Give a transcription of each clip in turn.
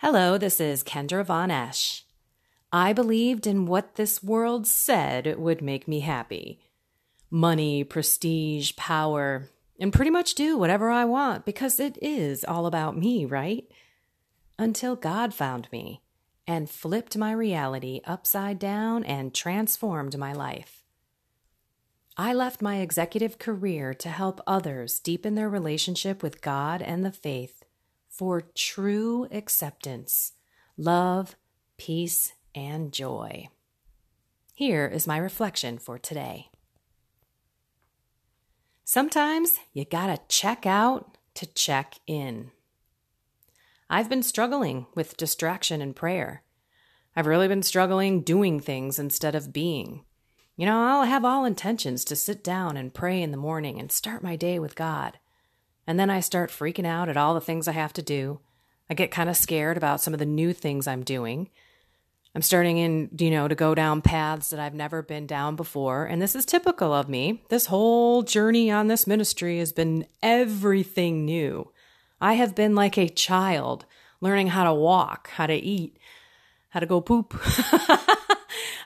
Hello, this is Kendra Von Esch. I believed in what this world said would make me happy money, prestige, power, and pretty much do whatever I want because it is all about me, right? Until God found me and flipped my reality upside down and transformed my life. I left my executive career to help others deepen their relationship with God and the faith for true acceptance, love, peace, and joy. Here is my reflection for today. Sometimes you gotta check out to check in. I've been struggling with distraction and prayer. I've really been struggling doing things instead of being. You know, I'll have all intentions to sit down and pray in the morning and start my day with God. And then I start freaking out at all the things I have to do. I get kind of scared about some of the new things I'm doing. I'm starting in, you know, to go down paths that I've never been down before. And this is typical of me. This whole journey on this ministry has been everything new. I have been like a child learning how to walk, how to eat, how to go poop.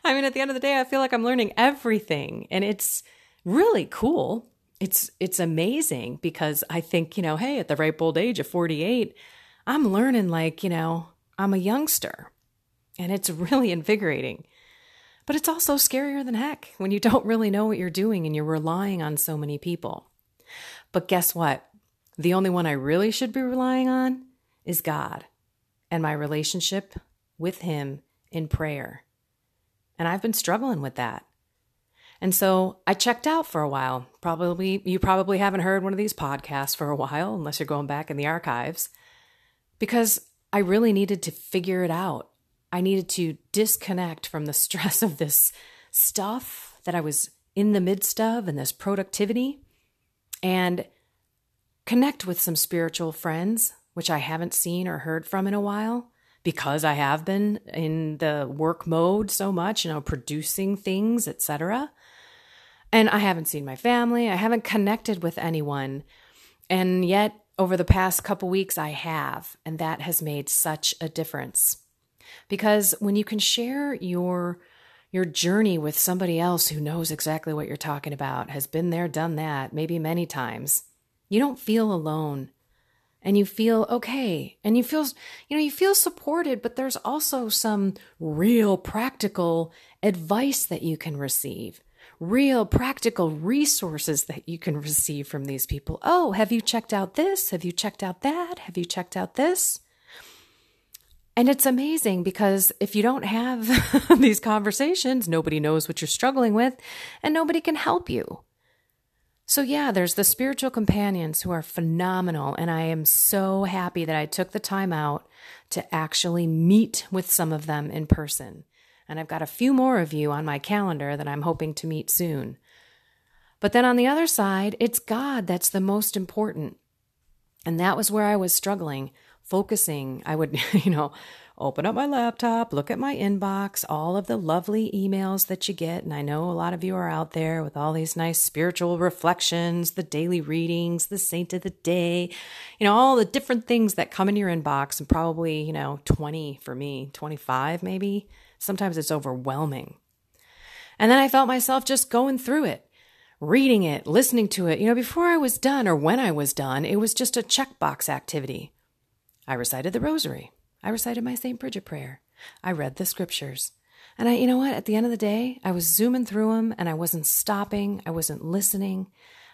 I mean, at the end of the day, I feel like I'm learning everything and it's really cool. It's it's amazing because I think, you know, hey, at the ripe old age of 48, I'm learning like, you know, I'm a youngster. And it's really invigorating. But it's also scarier than heck when you don't really know what you're doing and you're relying on so many people. But guess what? The only one I really should be relying on is God and my relationship with Him in prayer. And I've been struggling with that. And so I checked out for a while. Probably, you probably haven't heard one of these podcasts for a while, unless you're going back in the archives, because I really needed to figure it out. I needed to disconnect from the stress of this stuff that I was in the midst of and this productivity and connect with some spiritual friends, which I haven't seen or heard from in a while because I have been in the work mode so much, you know, producing things, etc. And I haven't seen my family, I haven't connected with anyone. And yet over the past couple weeks I have, and that has made such a difference. Because when you can share your your journey with somebody else who knows exactly what you're talking about, has been there, done that, maybe many times, you don't feel alone. And you feel okay. And you feel you know you feel supported but there's also some real practical advice that you can receive real practical resources that you can receive from these people. Oh have you checked out this? Have you checked out that? Have you checked out this? And it's amazing because if you don't have these conversations nobody knows what you're struggling with and nobody can help you. So, yeah, there's the spiritual companions who are phenomenal. And I am so happy that I took the time out to actually meet with some of them in person. And I've got a few more of you on my calendar that I'm hoping to meet soon. But then on the other side, it's God that's the most important. And that was where I was struggling, focusing. I would, you know, open up my laptop, look at my inbox, all of the lovely emails that you get. And I know a lot of you are out there with all these nice spiritual reflections, the daily readings, the saint of the day, you know, all the different things that come in your inbox, and probably, you know, 20 for me, 25 maybe. Sometimes it's overwhelming. And then I felt myself just going through it reading it, listening to it. You know, before I was done or when I was done, it was just a checkbox activity. I recited the rosary. I recited my St. Bridget prayer. I read the scriptures. And I, you know what? At the end of the day, I was zooming through them and I wasn't stopping. I wasn't listening.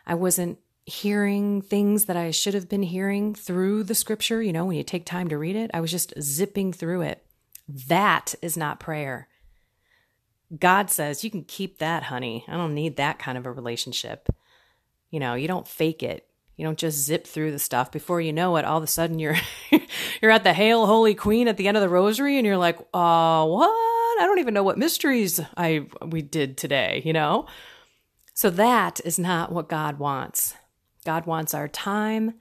I wasn't hearing things that I should have been hearing through the scripture. You know, when you take time to read it, I was just zipping through it. That is not prayer. God says, you can keep that, honey. I don't need that kind of a relationship. You know, you don't fake it. You don't just zip through the stuff. Before you know it, all of a sudden you're you're at the Hail Holy Queen at the end of the rosary and you're like, "Uh, what? I don't even know what mysteries I we did today, you know?" So that is not what God wants. God wants our time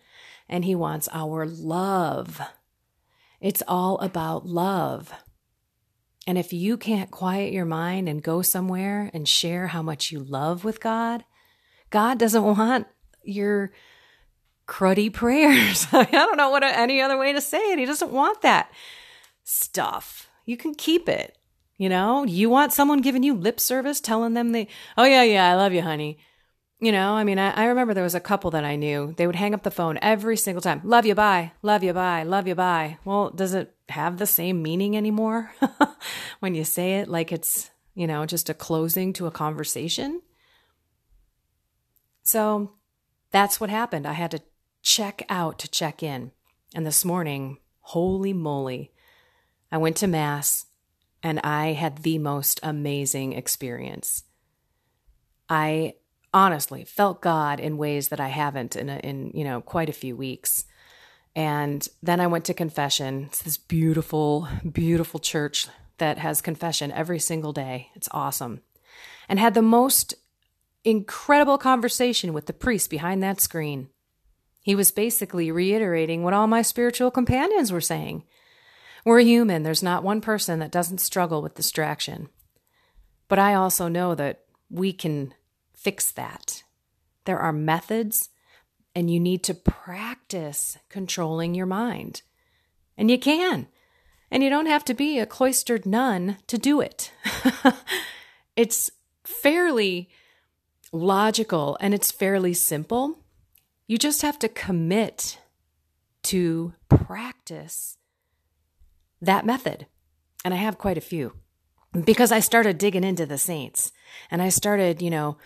and he wants our love. It's all about love. And if you can't quiet your mind and go somewhere and share how much you love with God, God doesn't want your cruddy prayers. I don't know what any other way to say it. He doesn't want that. stuff. You can keep it. You know, you want someone giving you lip service, telling them they, oh, yeah, yeah, I love you, honey. You know, I mean, I, I, remember there was a couple that I knew. They would hang up the phone every single time. Love you, bye. Love you, bye. Love you, bye. Well, does it have the same meaning anymore when you say it like it's, you know, just a closing to a conversation? So that's what happened. I had to check out to check in. And this morning, holy moly, I went to Mass and I had the most amazing experience. I honestly felt God in ways that I haven't in a, in you know quite a few weeks. And then I went to confession. It's this beautiful, beautiful church that has confession every single day. It's awesome. And had the most incredible conversation with the priest behind that screen. He was basically reiterating what all my spiritual companions were saying. We're human. There's not one person that doesn't struggle with distraction. But I also know that we can fix that. There are methods, and you need to practice controlling your mind. And you can. And you don't have to be a cloistered nun to do it. it's fairly logical and it's fairly simple. You just have to commit to practice that method. And I have quite a few because I started digging into the saints and I started, you know,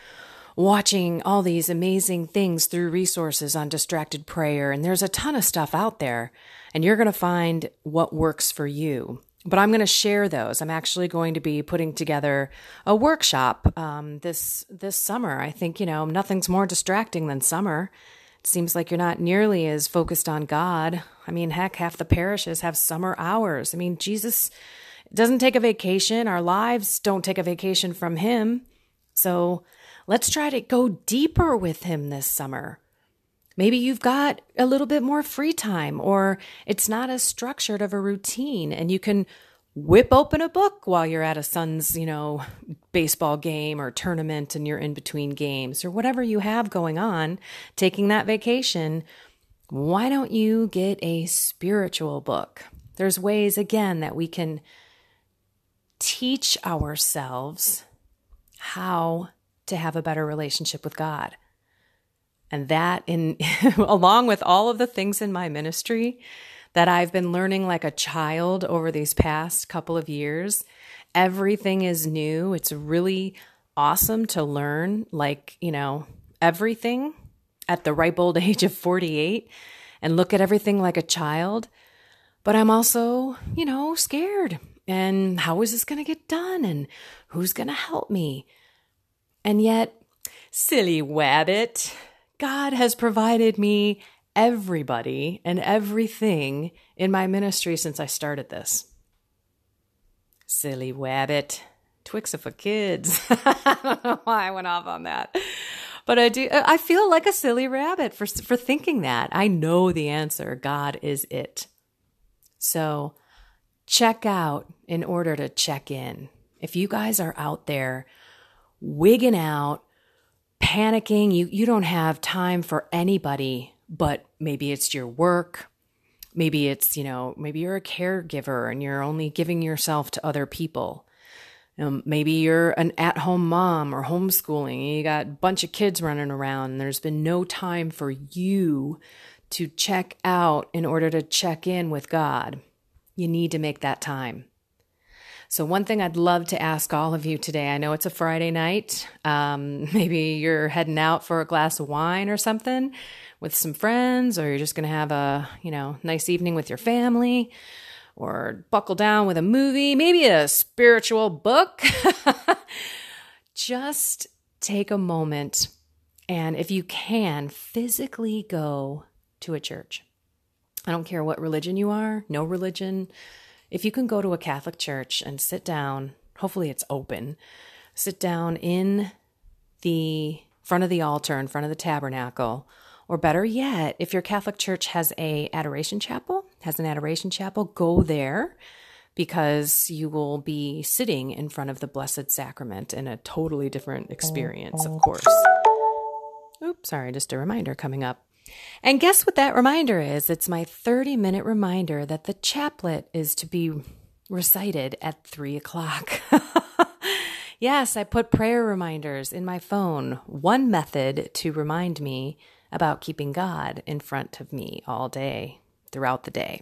watching all these amazing things through resources on distracted prayer. And there's a ton of stuff out there, and you're going to find what works for you. But I'm going to share those. I'm actually going to be putting together a workshop um, this this summer. I think you know nothing's more distracting than summer. It seems like you're not nearly as focused on God. I mean, heck, half the parishes have summer hours. I mean, Jesus doesn't take a vacation. Our lives don't take a vacation from Him. So Let's try to go deeper with him this summer. Maybe you've got a little bit more free time, or it's not as structured of a routine, and you can whip open a book while you're at a son's, you know, baseball game or tournament and you're in between games or whatever you have going on, taking that vacation. Why don't you get a spiritual book? There's ways, again, that we can teach ourselves how to have a better relationship with God. And that in along with all of the things in my ministry that I've been learning like a child over these past couple of years, everything is new. It's really awesome to learn like, you know, everything at the ripe old age of 48 and look at everything like a child. But I'm also, you know, scared. And how is this going to get done? And who's going to help me? And yet, silly wabbit, God has provided me everybody and everything in my ministry since I started this. Silly wabbit. Trix are for kids. I don't know why I went off on that. But I do I feel like a silly rabbit for for thinking that. I know the answer. God is it. So, check out in order to check in. If you guys are out there wigging out, panicking. You, you don't have time for anybody, but maybe it's your work. Maybe it's, you know, maybe you're a caregiver and you're only giving yourself to other people. Um, maybe you're an at home mom or homeschooling. you got a bunch of kids running around and there's been no time for you to check out in order to check in with God. You need to make that time. So, one thing I'd love to ask all of you today I know it's a Friday night. Um, maybe you're heading out for a glass of wine or something with some friends, or you're just going to have a, you know, nice evening with your family or buckle down with a movie, maybe a spiritual book. just take a moment and if you can, physically go to a church. I don't care what religion you are, no religion, if you can go to a Catholic church and sit down, hopefully it's open, sit down in the front of the altar, in front of the tabernacle, or better yet, if your Catholic church has a adoration chapel, has an adoration chapel, go there because you will be sitting in front of the Blessed Sacrament in a totally different experience, of mm-hmm. course. Oops, sorry, just a reminder coming up. And guess what that reminder is? It's my 30 minute reminder that the chaplet is to be recited at three o'clock. yes, I put prayer reminders in my phone, one method to remind me about keeping God in front of me all day, throughout the day.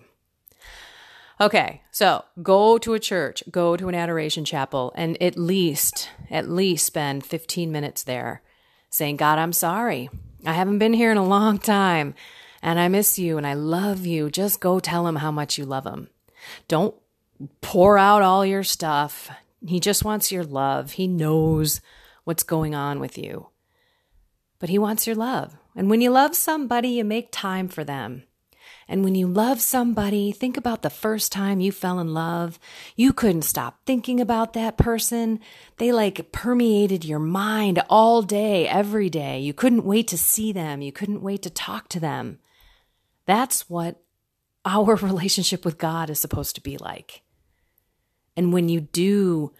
Okay, so go to a church, go to an adoration chapel, and at least, at least spend 15 minutes there saying, God, I'm sorry. I haven't been here in a long time, and I miss you, and I love you. Just go tell him how much you love him. Don't pour out all your stuff. He just wants your love. He knows what's going on with you. But he wants your love. And when you love somebody, you make time for them. And when you love somebody, think about the first time you fell in love. You couldn't stop thinking about that person. They like permeated your mind all day, every day. You couldn't wait to see them. You couldn't wait to talk to them. That's what our relationship with God is supposed to be like. And when you do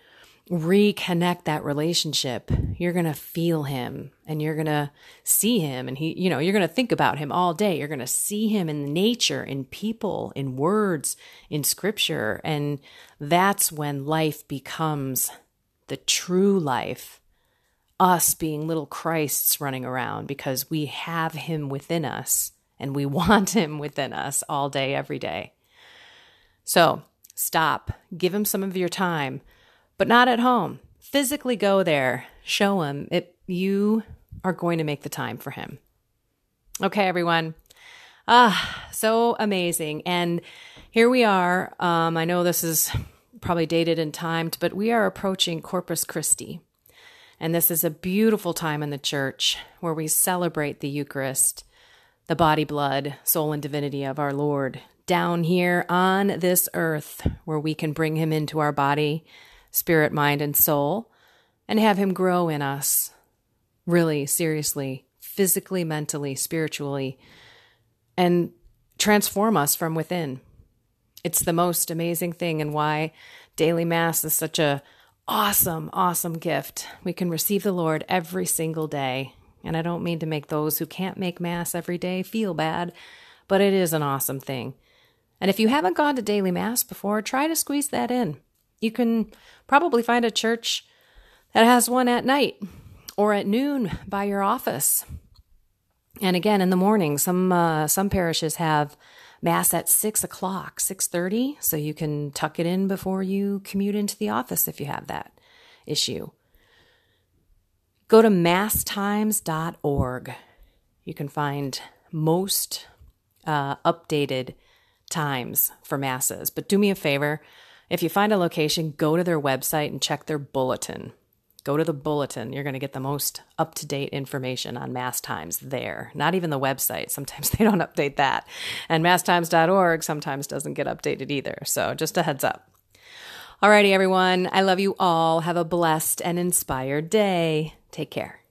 reconnect that relationship, you're going to feel him and you're going to see him. And he, you know, you're going to think about him all day. You're going to see him in nature, in people, in words, in scripture. And that's when life becomes the true life. Us being little Christs running around because we have him within us and we want him within us all day, every day. So stop, give him some of your time but not at home. Physically go there, show him it, you are going to make the time for him. Okay, everyone. Ah, so amazing. And here we are. Um, I know this is probably dated and timed, but we are approaching Corpus Christi. And this is a beautiful time in the church where we celebrate the Eucharist, the body, blood, soul, and divinity of our Lord down here on this earth, where we can bring him into our body spirit, mind, and soul, and have Him grow in us really seriously, physically, mentally, spiritually, and transform us from within. It's the most amazing thing, and why daily Mass is such a awesome, awesome gift. We can receive the Lord every single day. And I don't mean to make those who can't make Mass every day feel bad, but it is an awesome thing. And if you haven't gone to daily Mass before, try to squeeze that in. You can probably find a church that has one at night or at noon by your office. And again, in the morning, some uh, some parishes have mass at six o'clock, six thirty, so you can tuck it in before you commute into the office if you have that issue. Go to masstimes.org. You can find most uh, updated times for masses. But do me a favor, if you find a location, go to their website and check their bulletin. Go to the bulletin. You're going to get the most up to date information on Mass Times there. Not even the website. Sometimes they don't update that. And masstimes.org sometimes doesn't get updated either. So just a heads up. Alrighty, everyone. I love you all. Have a blessed and inspired day. Take care.